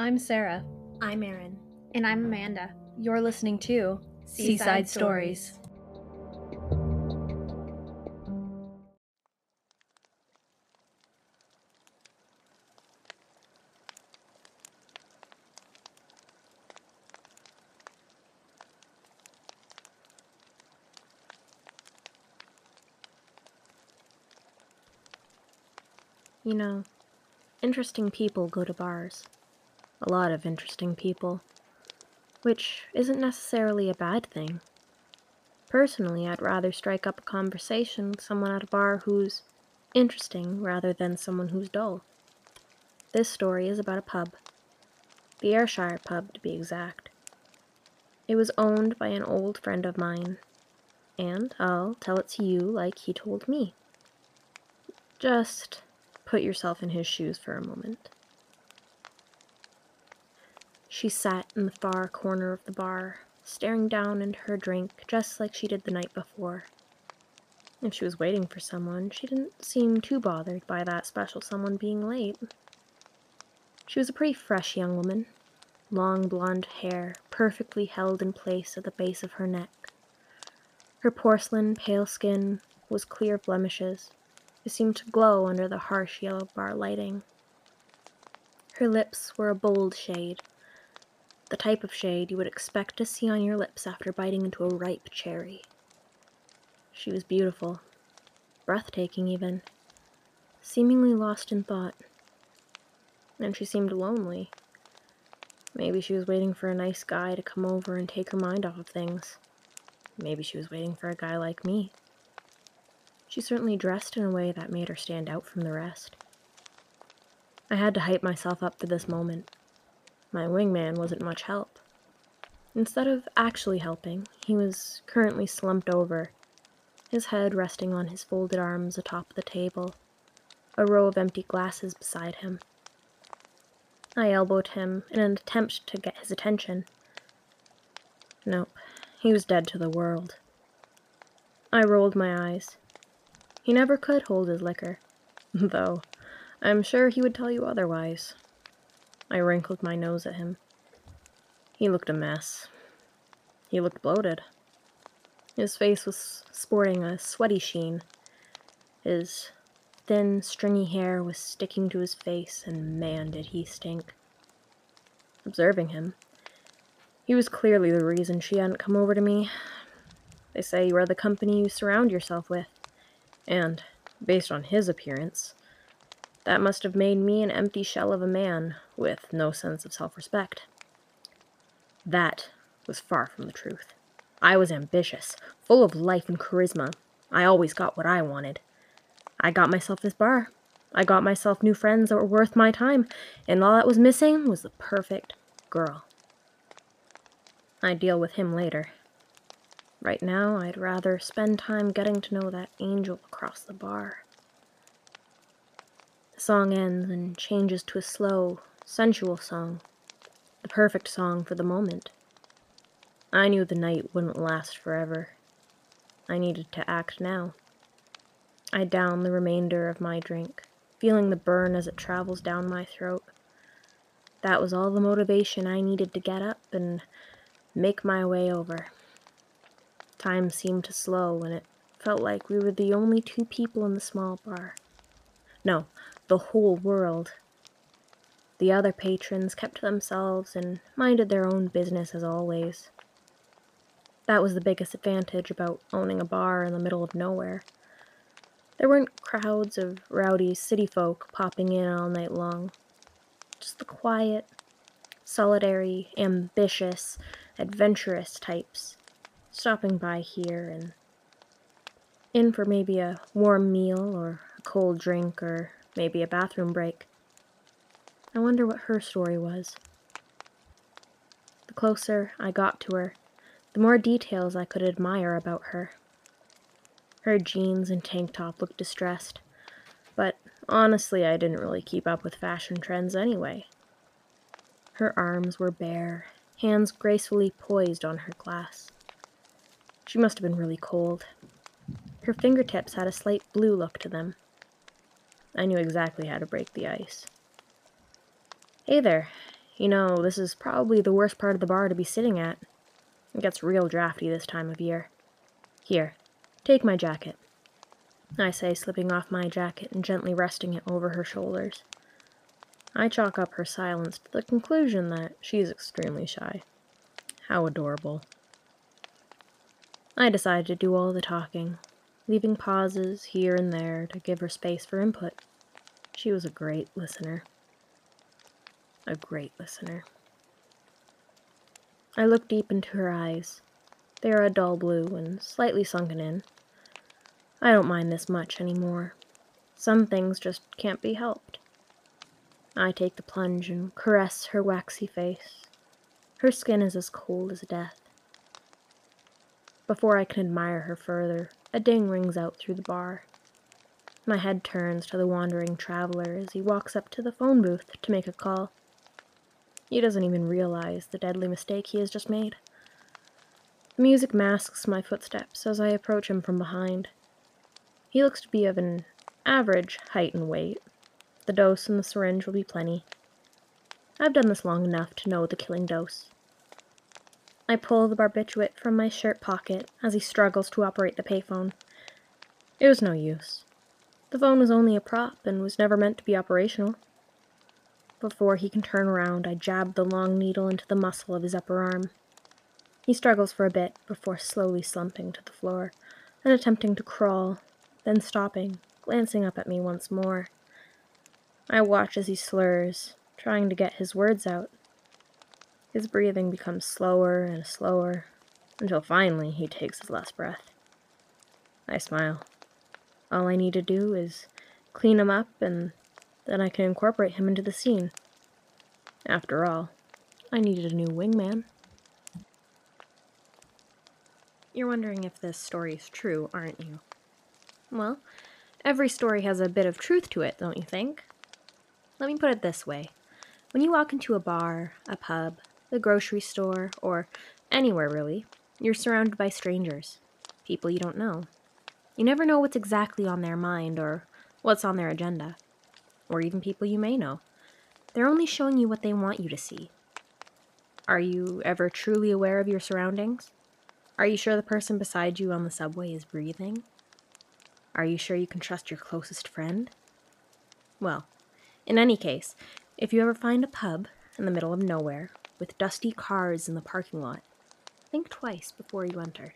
I'm Sarah. I'm Erin. And I'm Amanda. You're listening to Seaside Seaside, Stories. Stories. You know, interesting people go to bars. A lot of interesting people. Which isn't necessarily a bad thing. Personally, I'd rather strike up a conversation with someone at a bar who's interesting rather than someone who's dull. This story is about a pub. The Ayrshire pub, to be exact. It was owned by an old friend of mine, and I'll tell it to you like he told me. Just put yourself in his shoes for a moment. She sat in the far corner of the bar, staring down into her drink just like she did the night before. If she was waiting for someone, she didn't seem too bothered by that special someone being late. She was a pretty fresh young woman, long blonde hair perfectly held in place at the base of her neck. Her porcelain, pale skin was clear of blemishes. It seemed to glow under the harsh yellow bar lighting. Her lips were a bold shade, the type of shade you would expect to see on your lips after biting into a ripe cherry. She was beautiful, breathtaking even, seemingly lost in thought. And she seemed lonely. Maybe she was waiting for a nice guy to come over and take her mind off of things. Maybe she was waiting for a guy like me. She certainly dressed in a way that made her stand out from the rest. I had to hype myself up for this moment. My wingman wasn't much help. Instead of actually helping, he was currently slumped over, his head resting on his folded arms atop the table, a row of empty glasses beside him. I elbowed him in an attempt to get his attention. Nope, he was dead to the world. I rolled my eyes. He never could hold his liquor, though I'm sure he would tell you otherwise. I wrinkled my nose at him. He looked a mess. He looked bloated. His face was sporting a sweaty sheen. His thin, stringy hair was sticking to his face, and man, did he stink. Observing him, he was clearly the reason she hadn't come over to me. They say you are the company you surround yourself with, and, based on his appearance, that must have made me an empty shell of a man with no sense of self respect. That was far from the truth. I was ambitious, full of life and charisma. I always got what I wanted. I got myself this bar. I got myself new friends that were worth my time, and all that was missing was the perfect girl. I'd deal with him later. Right now, I'd rather spend time getting to know that angel across the bar. Song ends and changes to a slow, sensual song, the perfect song for the moment. I knew the night wouldn't last forever. I needed to act now. I downed the remainder of my drink, feeling the burn as it travels down my throat. That was all the motivation I needed to get up and make my way over. Time seemed to slow, and it felt like we were the only two people in the small bar. No, the whole world. The other patrons kept to themselves and minded their own business as always. That was the biggest advantage about owning a bar in the middle of nowhere. There weren't crowds of rowdy city folk popping in all night long. Just the quiet, solitary, ambitious, adventurous types stopping by here and in for maybe a warm meal or a cold drink or maybe a bathroom break. I wonder what her story was. The closer I got to her, the more details I could admire about her. Her jeans and tank top looked distressed, but honestly, I didn't really keep up with fashion trends anyway. Her arms were bare, hands gracefully poised on her glass. She must have been really cold. Her fingertips had a slight blue look to them. I knew exactly how to break the ice. Hey there, You know, this is probably the worst part of the bar to be sitting at. It gets real drafty this time of year. Here, take my jacket. I say, slipping off my jacket and gently resting it over her shoulders. I chalk up her silence to the conclusion that she is extremely shy. How adorable. I decide to do all the talking, leaving pauses here and there to give her space for input. She was a great listener. A great listener. I looked deep into her eyes. They are a dull blue and slightly sunken in. I don't mind this much anymore. Some things just can't be helped. I take the plunge and caress her waxy face. Her skin is as cold as death. Before I can admire her further, a ding rings out through the bar. My head turns to the wandering traveler as he walks up to the phone booth to make a call. He doesn't even realize the deadly mistake he has just made. The music masks my footsteps as I approach him from behind. He looks to be of an average height and weight. The dose and the syringe will be plenty. I've done this long enough to know the killing dose. I pull the barbiturate from my shirt pocket as he struggles to operate the payphone. It was no use. The phone was only a prop and was never meant to be operational. Before he can turn around, I jab the long needle into the muscle of his upper arm. He struggles for a bit before slowly slumping to the floor and attempting to crawl, then stopping, glancing up at me once more. I watch as he slurs, trying to get his words out. His breathing becomes slower and slower until finally he takes his last breath. I smile. All I need to do is clean him up and then I can incorporate him into the scene. After all, I needed a new wingman. You're wondering if this story is true, aren't you? Well, every story has a bit of truth to it, don't you think? Let me put it this way when you walk into a bar, a pub, the grocery store, or anywhere really, you're surrounded by strangers, people you don't know. You never know what's exactly on their mind or what's on their agenda or even people you may know. They're only showing you what they want you to see. Are you ever truly aware of your surroundings? Are you sure the person beside you on the subway is breathing? Are you sure you can trust your closest friend? Well, in any case, if you ever find a pub in the middle of nowhere with dusty cars in the parking lot, think twice before you enter.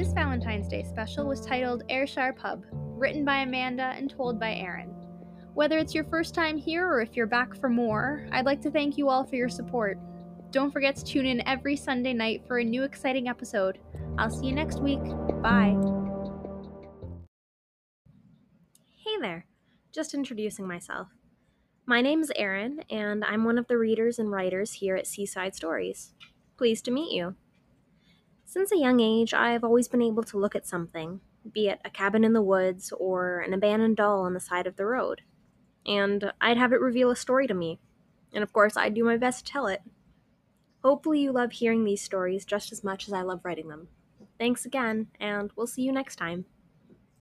This Valentine's Day special was titled Ayrshire Pub, written by Amanda and told by Erin. Whether it's your first time here or if you're back for more, I'd like to thank you all for your support. Don't forget to tune in every Sunday night for a new exciting episode. I'll see you next week. Bye. Hey there, just introducing myself. My name's Erin, and I'm one of the readers and writers here at Seaside Stories. Pleased to meet you. Since a young age, I have always been able to look at something, be it a cabin in the woods or an abandoned doll on the side of the road, and I'd have it reveal a story to me. And of course, I'd do my best to tell it. Hopefully, you love hearing these stories just as much as I love writing them. Thanks again, and we'll see you next time.